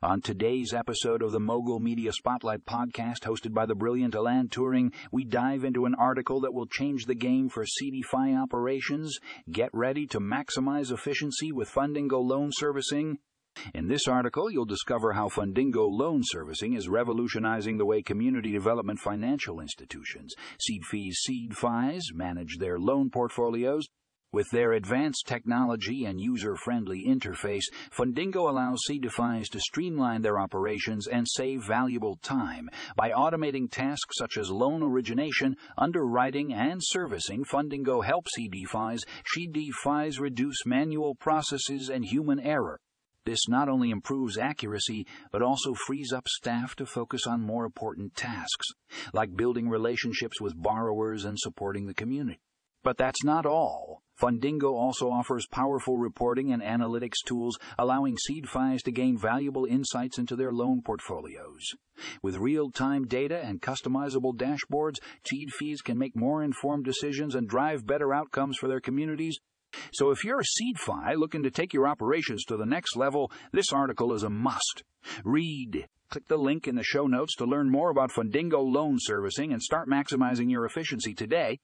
On today's episode of the Mogul Media Spotlight podcast, hosted by the brilliant Alan Turing, we dive into an article that will change the game for CDFI operations. Get ready to maximize efficiency with Fundingo loan servicing. In this article, you'll discover how Fundingo loan servicing is revolutionizing the way community development financial institutions, seed fees, seed CDFIs, manage their loan portfolios. With their advanced technology and user-friendly interface, Fundingo allows CDFIs to streamline their operations and save valuable time by automating tasks such as loan origination, underwriting, and servicing. Fundingo helps CDFIs, CDFIs reduce manual processes and human error. This not only improves accuracy, but also frees up staff to focus on more important tasks, like building relationships with borrowers and supporting the community. But that's not all. Fundingo also offers powerful reporting and analytics tools, allowing CDFIs to gain valuable insights into their loan portfolios. With real-time data and customizable dashboards, CDFIs can make more informed decisions and drive better outcomes for their communities so if you're a CDFI looking to take your operations to the next level, this article is a must. Read. Click the link in the show notes to learn more about Fundingo loan servicing and start maximizing your efficiency today.